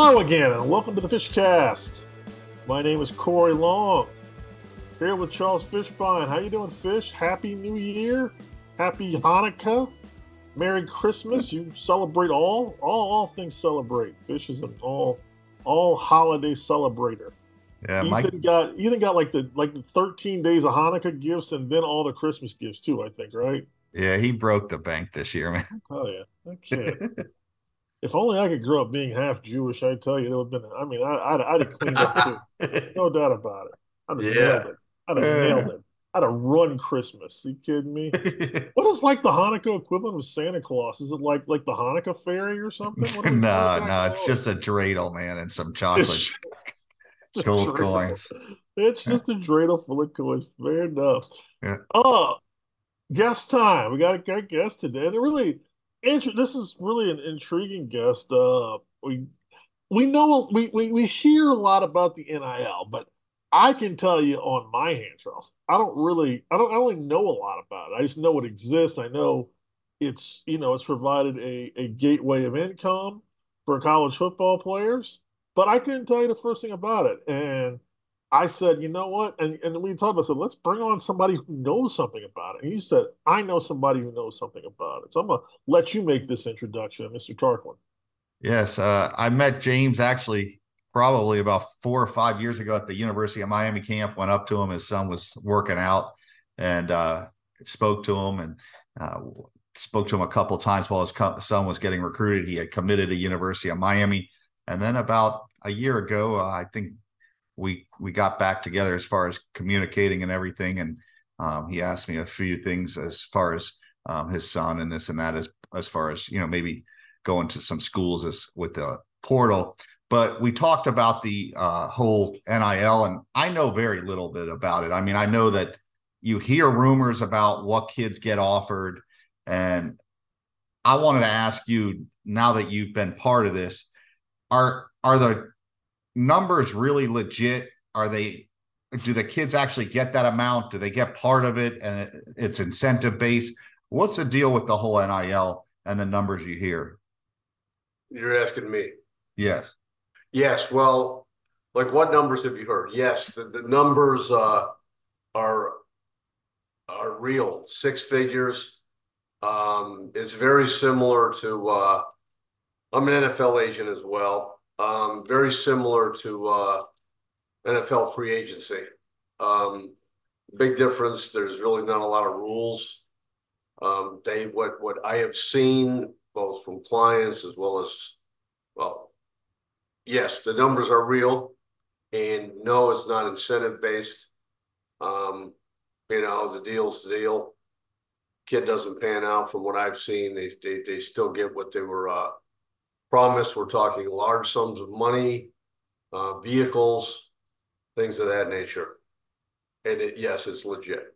Hello again, and welcome to the Fishcast. My name is Corey Long. Here with Charles Fishbein. How you doing, Fish? Happy New Year. Happy Hanukkah. Merry Christmas. You celebrate all all all things celebrate. Fish is an all all holiday celebrator. Yeah, Ethan Mike. got Ethan got like the like the 13 days of Hanukkah gifts and then all the Christmas gifts too, I think, right? Yeah, he broke the bank this year, man. Oh yeah. Okay. if only I could grow up being half Jewish, I tell you, it would have been I mean, I I'd, I'd have cleaned up too. No doubt about it. I'd have Yeah. nailed it. I'd have nailed it. I'd have run Christmas. you kidding me? What is like the Hanukkah equivalent of Santa Claus? Is it like like the Hanukkah fairy or something? No, no, it's just a dreidel, man, and some chocolate. It's- it's gold coins. It's just a dreidel full of coins. Fair enough. Yeah. Oh, guest time. We got a great guest today. And it really, int- this is really an intriguing guest. Uh, we we know we, we we hear a lot about the NIL, but I can tell you on my hand, Charles, I don't really, I don't, I only know a lot about it. I just know it exists. I know it's, you know, it's provided a a gateway of income for college football players, but I couldn't tell you the first thing about it. And I said, you know what? And and we talked about, said, let's bring on somebody who knows something about it. And you said, I know somebody who knows something about it. So I'm gonna let you make this introduction, Mr. Tarquin. Yes, uh, I met James actually probably about four or five years ago at the University of Miami camp. Went up to him, his son was working out, and uh, spoke to him and uh, spoke to him a couple times while his co- son was getting recruited. He had committed to University of Miami, and then about a year ago, uh, I think we we got back together as far as communicating and everything. And um, he asked me a few things as far as um, his son and this and that, as as far as you know, maybe going to some schools as with the portal. But we talked about the uh, whole NIL, and I know very little bit about it. I mean, I know that you hear rumors about what kids get offered, and I wanted to ask you now that you've been part of this, are are the numbers really legit? Are they? Do the kids actually get that amount? Do they get part of it, and it's incentive based? What's the deal with the whole NIL and the numbers you hear? You're asking me. Yes. Yes, well, like what numbers have you heard? Yes, the, the numbers uh are are real, six figures. Um, it's very similar to uh I'm an NFL agent as well. Um, very similar to uh NFL free agency. Um, big difference. There's really not a lot of rules. Um, they what I have seen both from clients as well as well, yes, the numbers are real, and no, it's not incentive based. Um, you know, the deal's the deal. Kid doesn't pan out from what I've seen. They still get what they were promised. We're talking large sums of money, uh, vehicles, things of that nature. And it, yes, it's legit.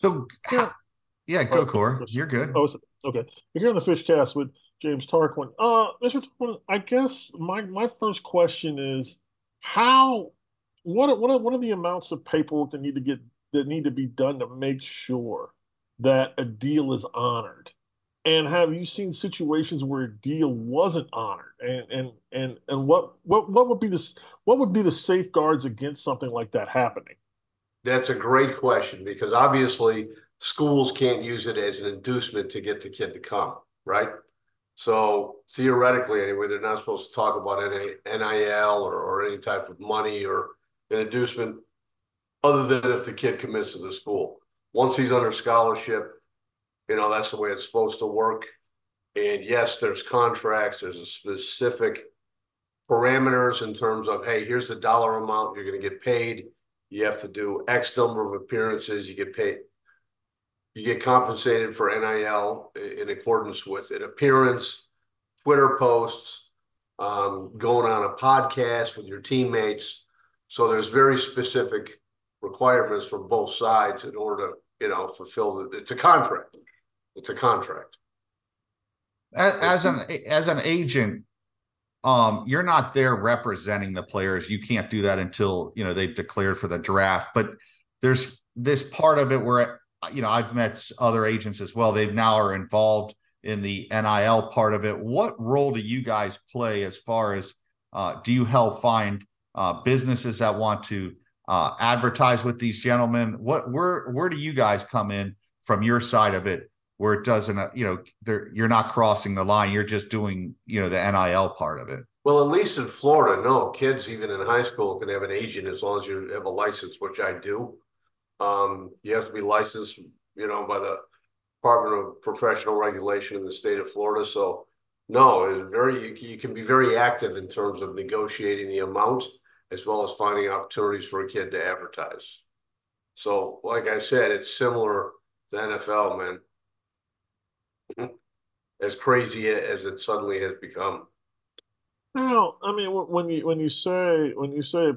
So, Yeah. yeah, go, Oh, Core. You're good. Oh, so- okay. We're here on the Fishcast with James Tarquin. Uh, Mr. Tarquin, I guess my my first question is how what are, what are, what are the amounts of paperwork that need to get that need to be done to make sure that a deal is honored? And have you seen situations where a deal wasn't honored? And and and and what what what would be the what would be the safeguards against something like that happening? That's a great question because obviously schools can't use it as an inducement to get the kid to come, right? So theoretically, anyway, they're not supposed to talk about any NIL or, or any type of money or an inducement other than if the kid commits to the school. Once he's under scholarship, you know, that's the way it's supposed to work. And yes, there's contracts, there's a specific parameters in terms of, hey, here's the dollar amount you're going to get paid. You have to do X number of appearances. You get paid. You get compensated for NIL in accordance with an appearance, Twitter posts, um, going on a podcast with your teammates. So there's very specific requirements from both sides in order to, you know, fulfill the. It's a contract. It's a contract. As, as an as an agent, um, you're not there representing the players. You can't do that until you know they've declared for the draft. But there's this part of it where you know I've met other agents as well. They now are involved in the NIL part of it. What role do you guys play as far as uh, do you help find uh, businesses that want to uh, advertise with these gentlemen? What where where do you guys come in from your side of it, where it doesn't uh, you know you're not crossing the line, you're just doing you know the NIL part of it. Well, at least in Florida, no kids even in high school can have an agent as long as you have a license, which I do. Um, you have to be licensed, you know, by the Department of Professional Regulation in the state of Florida. So, no, it's very you, you can be very active in terms of negotiating the amount as well as finding opportunities for a kid to advertise. So, like I said, it's similar to NFL, man. As crazy as it suddenly has become. Well, I mean, when you when you say when you say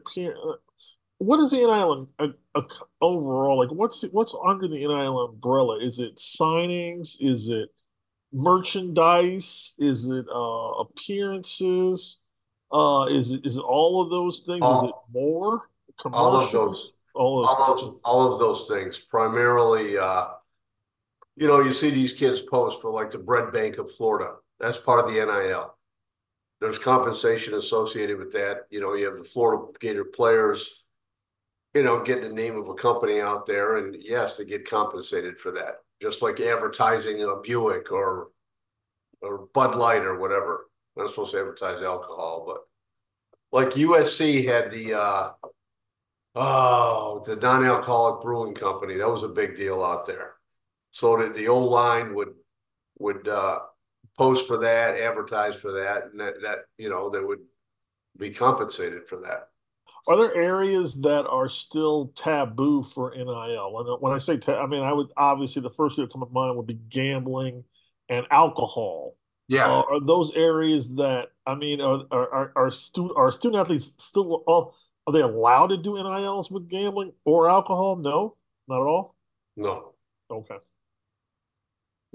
what is the NIL a, overall like? What's what's under the NIL umbrella? Is it signings? Is it merchandise? Is it uh, appearances? Uh, is it is it all of those things? All, is it more? All of those. All of, all of, all of those things. Primarily, uh, you know, you see these kids post for like the Bread Bank of Florida. That's part of the NIL. There's compensation associated with that. You know, you have the Florida Gator players you know, getting the name of a company out there, and yes, to get compensated for that, just like advertising a Buick or or Bud Light or whatever. I'm not supposed to advertise alcohol, but like USC had the uh, oh the non-alcoholic brewing company. That was a big deal out there. So that the old line would would uh, post for that, advertise for that, and that that you know they would be compensated for that. Are there areas that are still taboo for NIL? When, when I say, ta- I mean, I would obviously the first thing that come to mind would be gambling and alcohol. Yeah, uh, are those areas that I mean, are are are, student are student athletes still uh, are they allowed to do NILs with gambling or alcohol? No, not at all. No. Okay.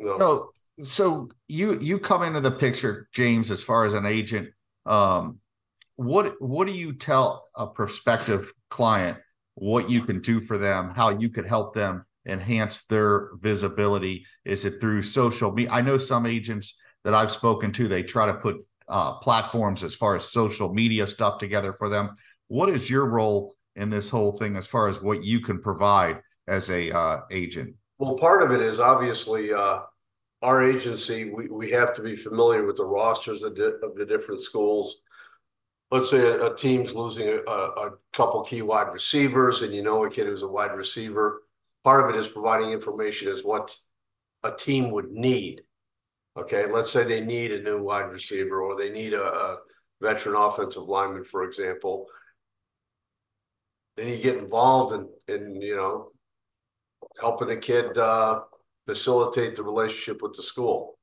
No. No. So you you come into the picture, James, as far as an agent. Um, what what do you tell a prospective client what you can do for them how you could help them enhance their visibility is it through social media i know some agents that i've spoken to they try to put uh, platforms as far as social media stuff together for them what is your role in this whole thing as far as what you can provide as a uh, agent well part of it is obviously uh, our agency we, we have to be familiar with the rosters of, di- of the different schools. Let's say a, a team's losing a, a, couple key wide receivers and you know a kid who's a wide receiver. Part of it is providing information as what a team would need okay? Let's say they need a new wide receiver or they need a, a veteran offensive lineman for example. Then you get involved in, in you know helping the kid uh, facilitate the relationship with the school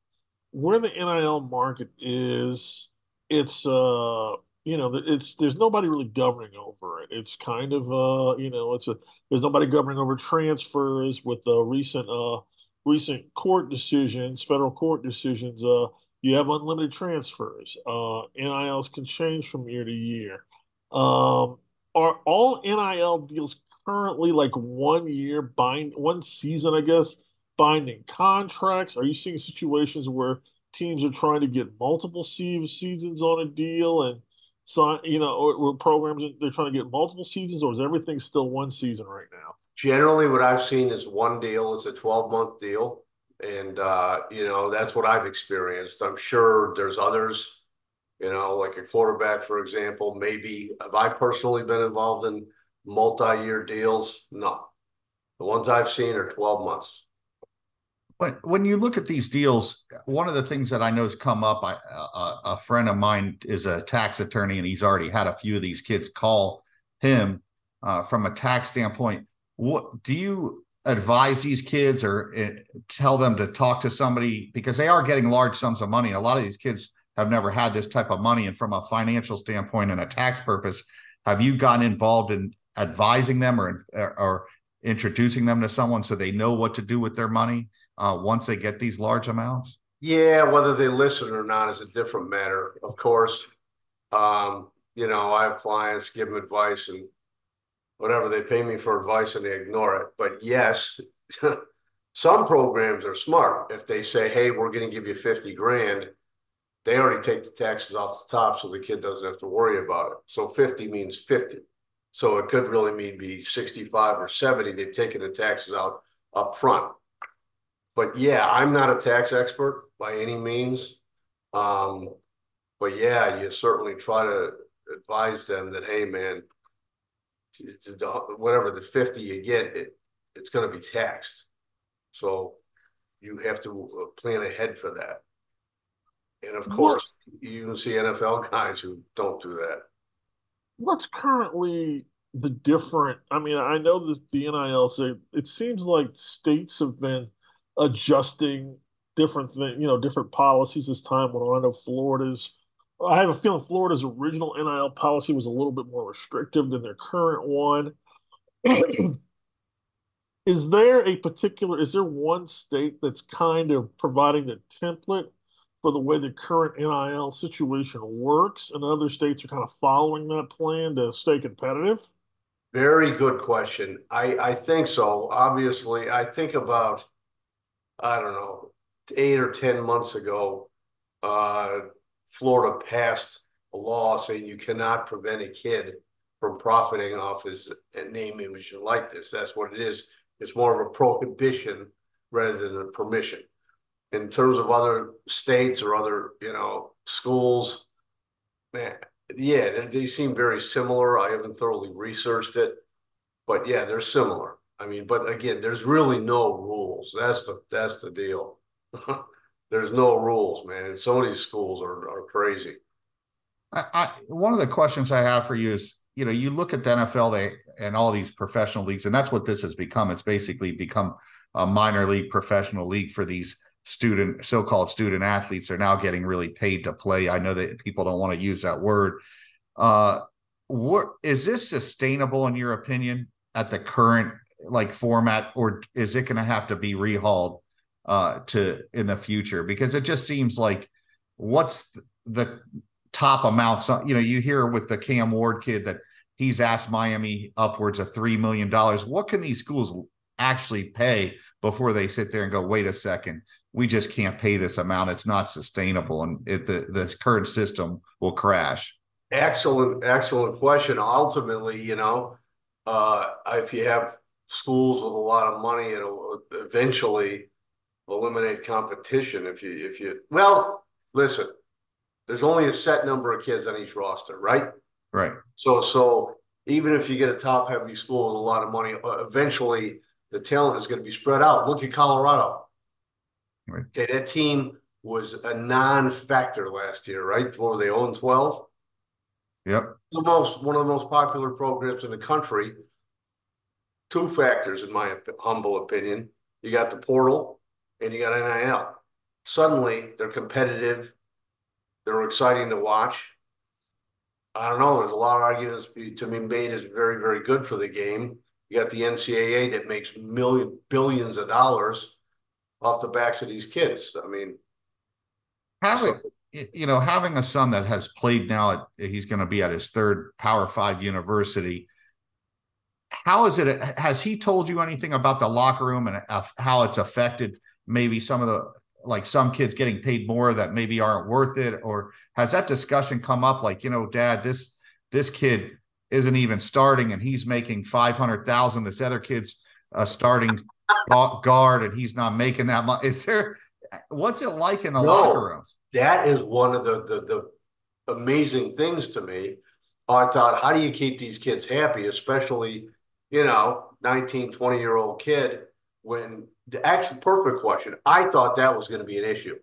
where the nil market is it's uh you know, it's there's nobody really governing over it. It's kind of uh, you know, it's a there's nobody governing over transfers with the recent uh recent court decisions, federal court decisions. Uh, you have unlimited transfers. Uh, NILs can change from year to year. Um, are all NIL deals currently like one year bind one season, I guess, binding contracts? Are you seeing situations where teams are trying to get multiple seasons on a deal and sign, you know, or, or programs they're trying to get multiple seasons, or is everything still one season right now? Generally, what I've seen is one deal. It's a twelve month deal, and uh, you know that's what I've experienced. I'm sure there's others. You know, like a quarterback, for example. Maybe have I personally been involved in multi year deals? No, the ones I've seen are twelve months. But when you look at these deals, one of the things that I know has come up, I, a, a friend of mine is a tax attorney, and he's already had a few of these kids call him uh, from a tax standpoint. What do you advise these kids or uh, tell them to talk to somebody because they are getting large sums of money? A lot of these kids have never had this type of money, and from a financial standpoint and a tax purpose, have you gotten involved in advising them or or introducing them to someone so they know what to do with their money? uh, once they get these large amounts? Yeah, whether they listen or not is a different matter, of course. Um, you know, I have clients give them advice and whatever they pay me for advice and they ignore it. But yes, Some programs are smart. If they say, hey, we're going to give you 50 grand, they already take the taxes off the top so the kid doesn't have to worry about it. So 50 means 50. So it could really mean be 65 or 70. They've taken the taxes out up front. But yeah, I'm not a tax expert by any means. Um, but yeah, you certainly try to advise them that, hey, man, whatever the 50 you get, it, it's going to be taxed. So you have to uh, plan ahead for that. And of course, you can see NFL guys who don't do that. What's currently the different? I mean, I know that the NIL say it seems like states have been adjusting different things, you know, different policies as time went on. I know Florida's I have a feeling Florida's original NIL policy was a little bit more restrictive than their current one. is there a particular, is there one state that's kind of providing the template for the way the current NIL situation works, and other states are kind of following that plan to stay competitive? Very good question. I, I think so. Obviously, I think about, I don't know, eight or 10 months ago, uh, Florida passed a law saying you cannot prevent a kid from profiting off his name, image, and likeness. That's what it is. It's more of a prohibition rather than a permission. In terms of other states or other, you know, schools, man, yeah, they seem very similar. I haven't thoroughly researched it, but yeah, they're similar. I mean, but again, there's really no rules. That's the that's the deal. there's no rules, man. Some of these schools are are crazy. I, I, one of the questions I have for you is, you know, you look at the NFL they, and all these professional leagues, and that's what this has become. It's basically become a minor league professional league for these student, so-called student athletes. They're now getting really paid to play. I know that people don't want to use that word. Uh, what is this sustainable in your opinion at the current like format, or is it going to have to be rehauled uh, to in the future because it just seems like what's the top amount? You know, you hear with the Cam Ward kid that he's asked Miami upwards of three million dollars. What can these schools actually pay before they sit there and go, wait a second, we just can't pay this amount. It's not sustainable, and it, the the current system will crash. Excellent, excellent question. Ultimately, you know, uh, if you have schools with a lot of money, it'll eventually eliminate competition if you if you well listen there's only a set number of kids on each roster right right so so even if you get a top heavy school with a lot of money uh, eventually the talent is going to be spread out look at colorado right. okay that team was a non-factor last year right what were they oh own 12 yep the most one of the most popular programs in the country two factors in my humble opinion you got the portal and you got NIL. Suddenly they're competitive. They're exciting to watch. I don't know. There's a lot of arguments to be made is very, very good for the game. You got the NCAA that makes million billions of dollars off the backs of these kids. I mean, having so, you know having a son that has played now, at, he's going to be at his third Power Five university. How is it? Has he told you anything about the locker room and how it's affected maybe some of the like some kids getting paid more that maybe aren't worth it or has that discussion come up like you know dad this this kid isn't even starting and he's making 500,000 this other kid's a starting guard and he's not making that much is there what's it like in the no, locker room that is one of the, the the amazing things to me i thought how do you keep these kids happy especially you know 19 20 year old kid when the actual perfect question. I thought that was going to be an issue.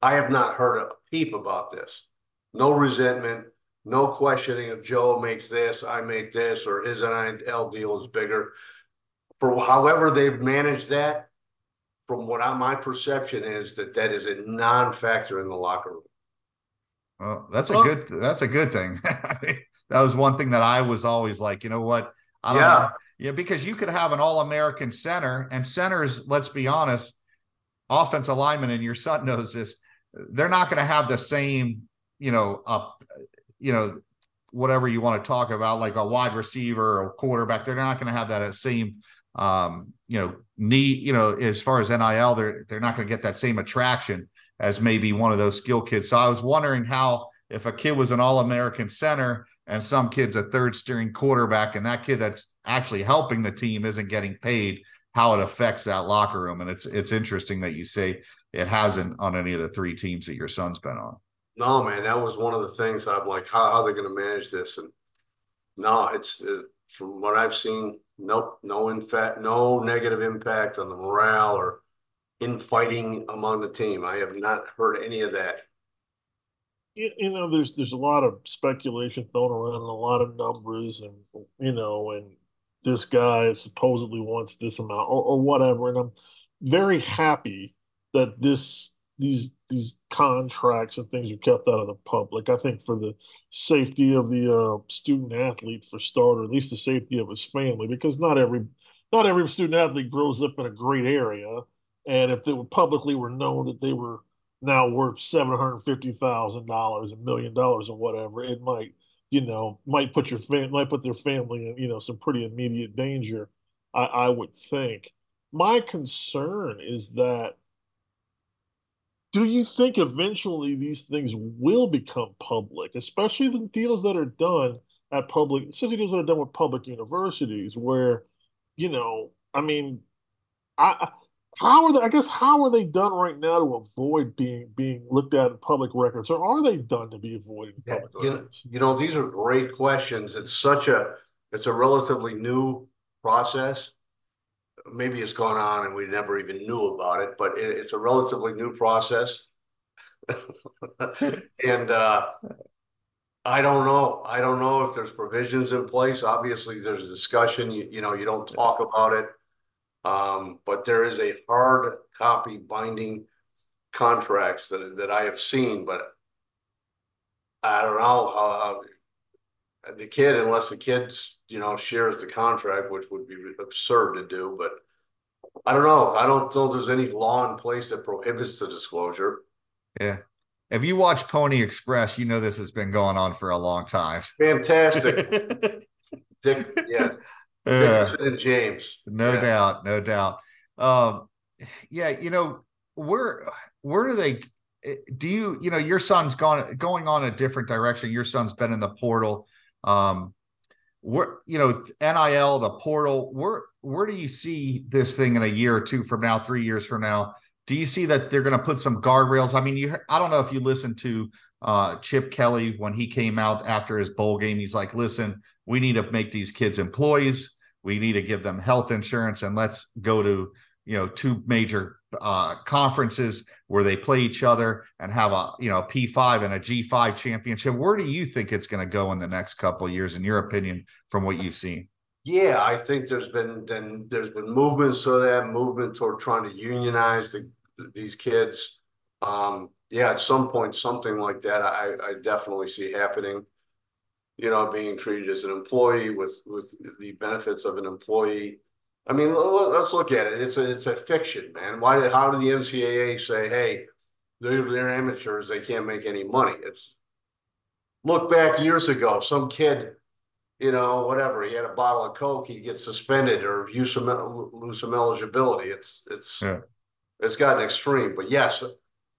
I have not heard a peep about this. No resentment, no questioning of Joe makes this, I make this, or his NIL deal is bigger. For however they've managed that, from what I, my perception is that that is a non-factor in the locker room. Well, that's a good. That's a good thing. that was one thing that I was always like, you know what? I don't yeah. Know, yeah, because you could have an All American center, and centers, let's be honest, offensive linemen, and your son knows this, they're not going to have the same, you know, up, you know, whatever you want to talk about, like a wide receiver or quarterback. They're not going to have that same, um, you know, knee, You know, as far as NIL, they're they're not going to get that same attraction as maybe one of those skill kids. So I was wondering how if a kid was an All American center and some kid's a third string quarterback, and that kid that's actually helping the team isn't getting paid, how it affects that locker room. And it's it's interesting that you say it hasn't on any of the three teams that your son's been on. No, man, that was one of the things I'm like, how, how are they going to manage this? And no, it's uh, from what I've seen, nope, no in fact, no negative impact on the morale or infighting among the team. I have not heard any of that. You, you know, there's there's a lot of speculation thrown around and a lot of numbers, and you know, and this guy supposedly wants this amount or, or whatever. And I'm very happy that this these these contracts and things are kept out of the public. I think for the safety of the uh, student athlete, for starter, at least the safety of his family, because not every not every student athlete grows up in a great area, and if they were publicly were known that they were now worth seven hundred fifty thousand dollars, a million dollars, or whatever, it might you know might put your fam- might put their family in you know some pretty immediate danger. I, I would think. My concern is that do you think eventually these things will become public, especially the deals that are done at public, especially deals that are done with public universities, where, you know, I mean, I how are they? I guess how are they done right now to avoid being being looked at in public records, or are they done to be avoided yeah, records? You know, these are great questions. It's such a it's a relatively new process maybe it's gone on and we never even knew about it, but it, it's a relatively new process. and uh, I don't know. I don't know if there's provisions in place. Obviously, there's a discussion. You, you know, you don't talk about it, um, but there is a hard copy binding contracts that that I have seen, but I don't know how, how the kid, unless the kid's you know, shares the contract, which would be absurd to do. But I don't know. I don't know if there's any law in place that prohibits the disclosure. Yeah. If you watch Pony Express, you know this has been going on for a long time. Fantastic. Dick, yeah. Uh, and James. No yeah. doubt, no doubt. Um, yeah, you know, where where do they do you, you know, your son's gone going on a different direction. Your son's been in the portal. Um, where you know nil the portal where where do you see this thing in a year or two from now three years from now? Do you see that they're going to put some guardrails? I mean you i don't know if you listened to uh, chip kelly when he came out after his bowl game. He's like listen we need to make these kids employees. We need to give them health insurance and let's go to you know two major uh, conferences where they play each other and have a you know a P5 and a G5 championship. Where do you think it's going to go in the next couple years, in your opinion, from what you've seen? Yeah, I think there's been then there's been movements to that movement toward trying to unionize the, these kids. Um, yeah, at some point, something like that, I, I definitely see happening. You know, being treated as an employee with with the benefits of an employee I mean, let's look at it. It's a it's a fiction, man. Why? How did the NCAA say, "Hey, they're they're amateurs. They can't make any money"? It's look back years ago. Some kid, you know, whatever. He had a bottle of Coke. He'd get suspended or use some lose some eligibility. It's it's yeah. it's gotten extreme. But yes,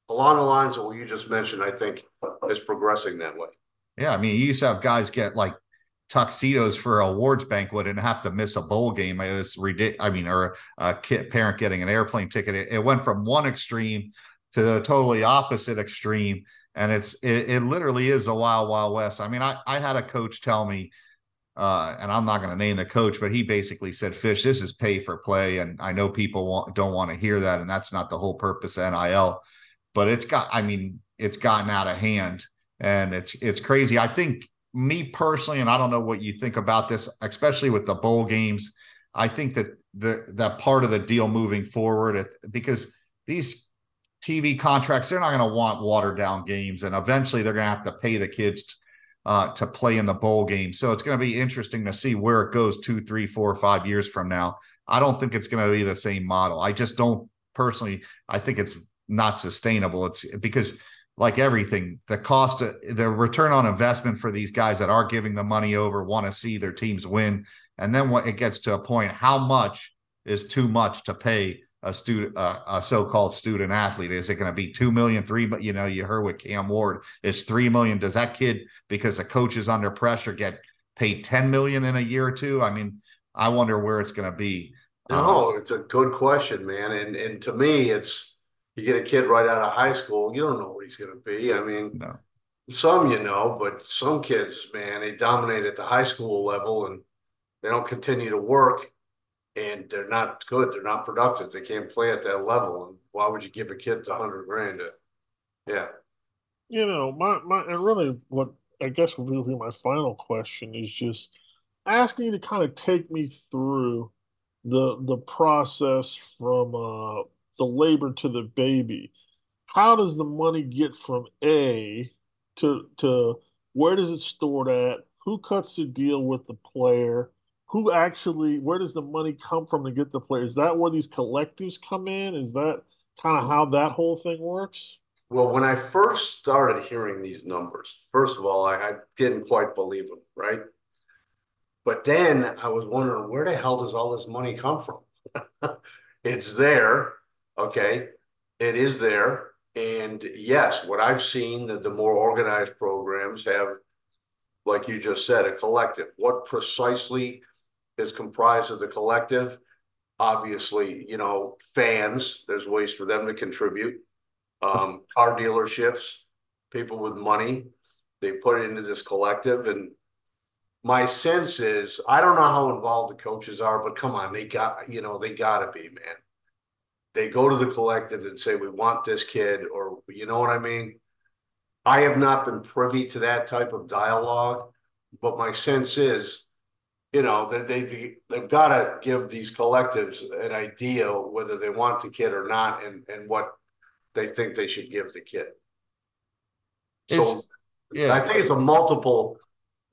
along the lines of what you just mentioned, I think is progressing that way. Yeah, I mean, you used to have guys get like tuxedos for awards banquet and have to miss a bowl game. It was ridiculous. I mean, or a kid, parent getting an airplane ticket. It, it, went from one extreme to the totally opposite extreme. And it's, it, it literally is a wild, wild west. I mean, I, I had a coach tell me, uh, and I'm not going to name the coach, but he basically said, Fish, this is pay for play. And I know people want, don't want to hear that. And that's not the whole purpose of NIL, but it's got, I mean, it's gotten out of hand and it's, it's crazy. I think me personally, and I don't know what you think about this, especially with the bowl games. I think that the that part of the deal moving forward, because these TV contracts, they're not going to want watered down games, and eventually they're going to have to pay the kids uh, to play in the bowl game. So it's going to be interesting to see where it goes two, three, four, five years from now. I don't think it's going to be the same model. I just don't personally. I think it's not sustainable. It's because like everything, the cost, the return on investment for these guys that are giving the money over want to see their teams win. And then when it gets to a point, how much is too much to pay a student, uh, a so-called student athlete? Is it going to be two million, three? But you know, you heard with Cam Ward, it's three million. Does that kid, because the coach is under pressure, get paid ten million in a year or two? I mean, I wonder where it's going to be. No, it's a good question, man. And and to me, it's you get a kid right out of high school, you don't know what he's going to be. I mean, no. some you know, but some kids, man, they dominate at the high school level and they don't continue to work and they're not good. They're not productive. They can't play at that level. And why would you give a kid a hundred grand? To, yeah. You know, my, my, and really what I guess will be my final question is just asking you to kind of take me through the the process from uh, the labor to the baby. How does the money get from A to to where does it stored at? Who cuts the deal with the player? Who actually where does the money come from to get the player? Is that where these collectives come in? Is that kind of how that whole thing works? Well, when I first started hearing these numbers, first of all, I, I didn't quite believe them, right? But then I was wondering where the hell does all this money come from? it's there, okay? It is there. And yes, what I've seen that the more organized programs have, like you just said, a collective. What precisely is comprised of the collective? Obviously, you know, fans, there's ways for them to contribute. Um, car dealerships, people with money, they put it into this collective and my sense is I don't know how involved the coaches are, but come on, they got you know they got to be man. They go to the collective and say we want this kid, or you know what I mean. I have not been privy to that type of dialogue, but my sense is, you know, that they, they they've got to give these collectives an idea whether they want the kid or not, and and what they think they should give the kid. So yeah. I think it's a multiple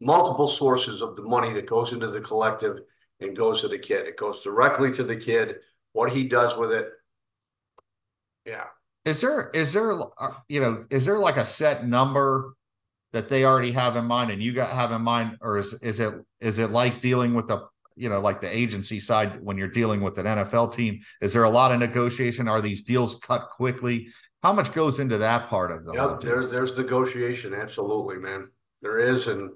multiple sources of the money that goes into the collective and goes to the kid. It goes directly to the kid, what he does with it. Yeah. Is there is there uh, you know is there like a set number that they already have in mind and you got have in mind or is is it is it like dealing with the you know like the agency side when you're dealing with an NFL team is there a lot of negotiation are these deals cut quickly how much goes into that part of the yep, there's there's negotiation absolutely man there is and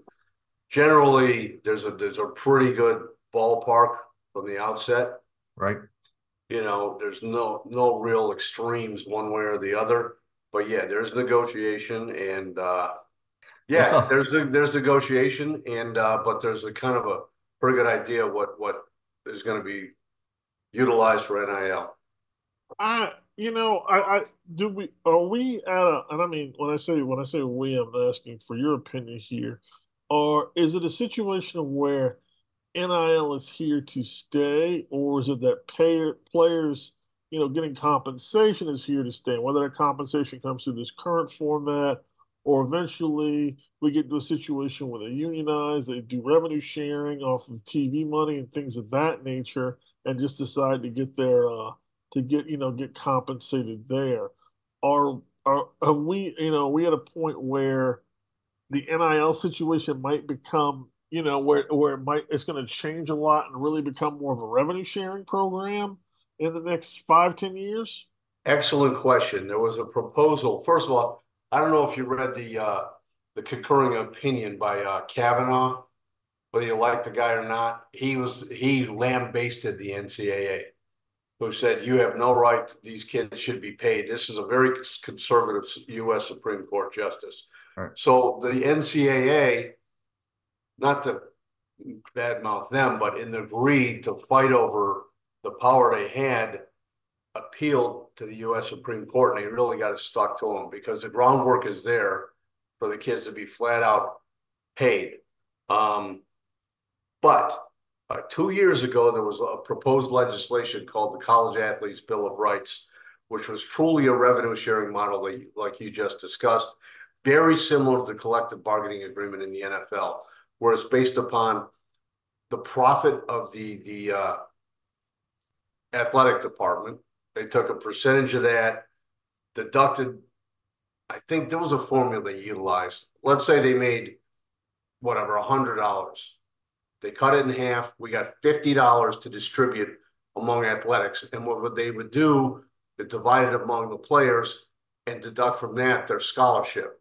generally there's a there's a pretty good ballpark from the outset. Right. You know, there's no no real extremes one way or the other. But yeah, there's negotiation and uh yeah, a- there's there's negotiation and uh but there's a kind of a pretty good idea what what is going to be utilized for NIL. I you know, I, I do we are we at a and I mean when I say when I say we, I'm asking for your opinion here. Or is it a situation where NIL is here to stay, or is it that payer, players, you know, getting compensation is here to stay? Whether that compensation comes through this current format, or eventually we get to a situation where they unionize, they do revenue sharing off of TV money and things of that nature, and just decide to get their uh, to get you know get compensated there. Are are have we you know we at a point where the NIL situation might become, you know, where where it might it's going to change a lot and really become more of a revenue sharing program in the next five ten years? Excellent question. There was a proposal. First of all, I don't know if you read the uh, the concurring opinion by uh, Kavanaugh, whether you like the guy or not. He was he lambasted the NCAA, who said you have no right. These kids should be paid. This is a very conservative U.S. Supreme Court justice Right. So the NCAA, not to badmouth them, but in the greed to fight over the power they had, appealed to the U.S. Supreme Court, and they really got it stuck to them because the groundwork is there for the kids to be flat out paid. Um, but uh, two years ago, there was a proposed legislation called the College Athletes Bill of Rights, which was truly a revenue sharing model, like, like you just discussed very similar to the collective bargaining agreement in the NFL, where it's based upon the profit of the the uh, athletic department. They took a percentage of that, deducted I think there was a formula utilized. Let's say they made whatever, a hundred dollars. They cut it in half. We got fifty dollars to distribute among athletics. And what they would do is divide it among the players and deduct from that their scholarship.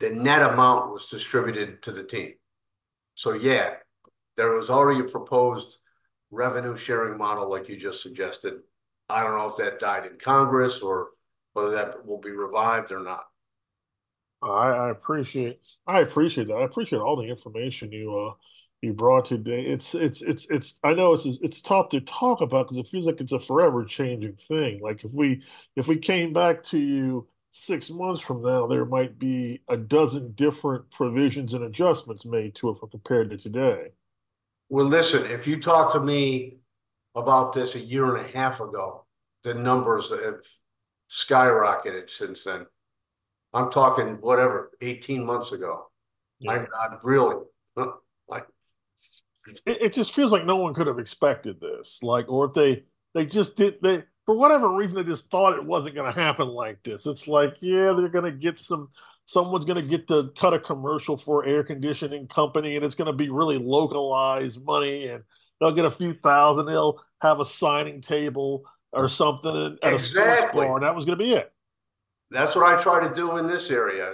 The net amount was distributed to the team. So yeah, there was already a proposed revenue sharing model like you just suggested. I don't know if that died in Congress or whether that will be revived or not. I, I appreciate I appreciate that. I appreciate all the information you uh you brought today. It's it's it's it's I know it's it's tough to talk about because it feels like it's a forever changing thing. Like if we if we came back to you six months from now, there might be a dozen different provisions and adjustments made to it compared to today. Well, listen, if you talk to me about this a year and a half ago, the numbers have skyrocketed since then. I'm talking whatever, 18 months ago. Yeah. I, I really like it, it just feels like no one could have expected this. Like, or if they they just did they for whatever reason they just thought it wasn't going to happen like this. It's like, yeah, they're going to get some someone's going to get to cut a commercial for air conditioning company and it's going to be really localized money and they'll get a few thousand they'll have a signing table or something at exactly. a store and that was going to be it that's what i try to do in this area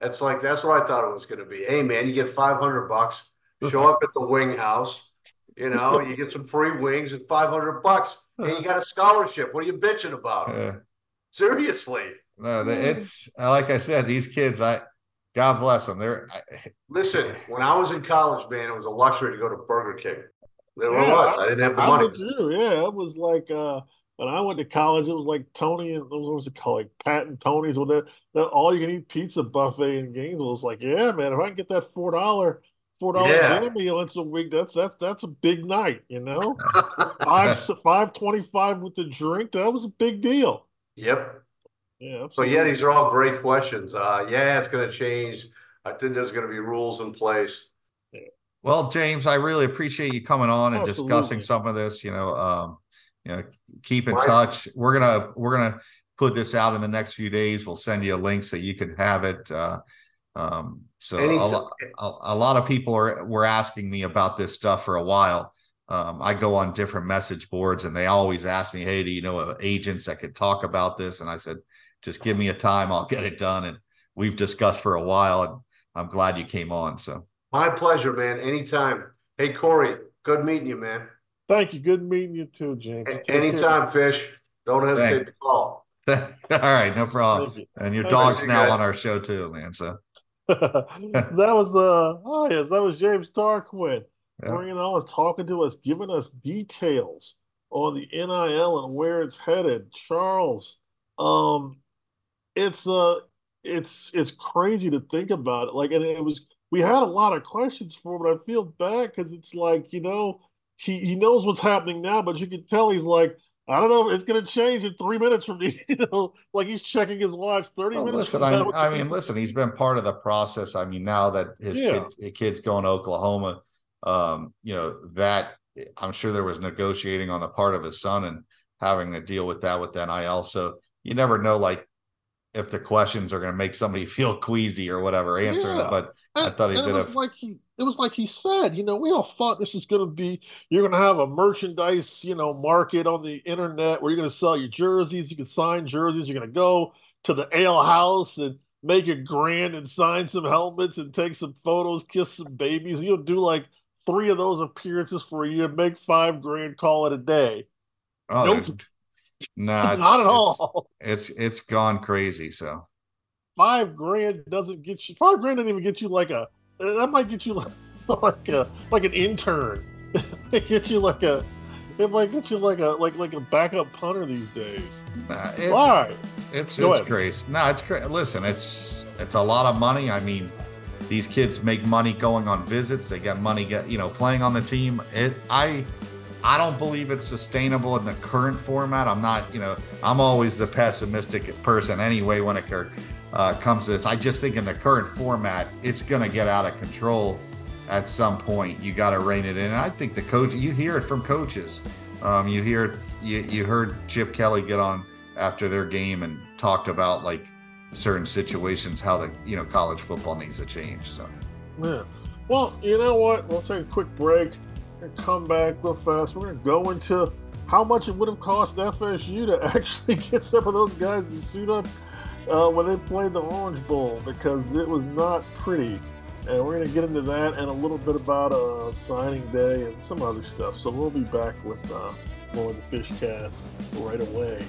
it's like that's what i thought it was going to be hey man you get 500 bucks show up at the wing house you know you get some free wings at 500 bucks and you got a scholarship what are you bitching about yeah. seriously no, it's like I said, these kids, I God bless them. They're I, listen. When I was in college, man, it was a luxury to go to Burger King. There yeah, was. I, I, didn't have the money. Too. Yeah, it was like uh, when I went to college. It was like Tony and what was it called? Like Pat and Tony's. With that, that all you can eat pizza buffet in Gainesville. It's like, yeah, man. If I can get that four dollar four dollar yeah. dinner meal once a week. That's that's that's a big night, you know. five five twenty five with the drink. That was a big deal. Yep. Yeah. So yeah, these are all great questions. Uh, yeah, it's going to change. I think there's going to be rules in place. Well, James, I really appreciate you coming on and Absolutely. discussing some of this. You know, um, you know, keep in right. touch. We're gonna we're gonna put this out in the next few days. We'll send you a link so you can have it. Uh, um, so a, a, a, lot of people are were asking me about this stuff for a while. Um, I go on different message boards and they always ask me, "Hey, do you know agents that could talk about this?" And I said, just give me a time, I'll get it done. And we've discussed for a while, and I'm glad you came on. So my pleasure, man. Anytime. Hey, Corey, good meeting you, man. Thank you. Good meeting you too, James. anytime, care. Fish. Don't hesitate Thanks. to call. All right, no problem. And your Thank dog's you now guys. on our show too, man. So that was uh oh yes, that was James Tarquin yeah. bringing on, talking to us, giving us details on the NIL and where it's headed. Charles, um, it's uh it's it's crazy to think about it. Like, and it was we had a lot of questions for him, but I feel bad because it's like you know he he knows what's happening now, but you can tell he's like. I don't know. It's going to change in three minutes from you. You know, like he's checking his watch. Thirty well, minutes. Listen, I, I mean, listen. He's been part of the process. I mean, now that his yeah. kid, kid's going to Oklahoma, um, you know that I'm sure there was negotiating on the part of his son and having to deal with that with NIL. So you never know, like if the questions are going to make somebody feel queasy or whatever answering yeah. it. But and, I thought he did it. Was a... like he, it was like he said, you know, we all thought this was going to be you're going to have a merchandise, you know, market on the internet where you're going to sell your jerseys, you can sign jerseys, you're going to go to the ale house and make a grand and sign some helmets and take some photos, kiss some babies. You'll do like three of those appearances for a year, make five grand, call it a day. Oh, nope. No, it's, not at all. It's it's gone crazy. So five grand doesn't get you. Five grand doesn't even get you like a. That might get you like like a like an intern. it get you like a. It might get you like a like like a backup punter these days. Nah, it's, Why? It's Go it's ahead. crazy. No, it's crazy. Listen, it's it's a lot of money. I mean, these kids make money going on visits. They get money get you know playing on the team. It I I don't believe it's sustainable in the current format. I'm not, you know, I'm always the pessimistic person anyway when it uh, comes to this. I just think in the current format, it's going to get out of control at some point. You got to rein it in. And I think the coach, you hear it from coaches. Um, you hear it, you, you heard Chip Kelly get on after their game and talked about like certain situations how the you know college football needs to change. So yeah. Well, you know what? We'll take a quick break and come back real fast. We're gonna go into how much it would have cost FSU to actually get some of those guys to suit up uh, when they played the Orange Bowl because it was not pretty. And we're going to get into that and a little bit about uh, signing day and some other stuff. So we'll be back with uh, more of the Fish Cast right away.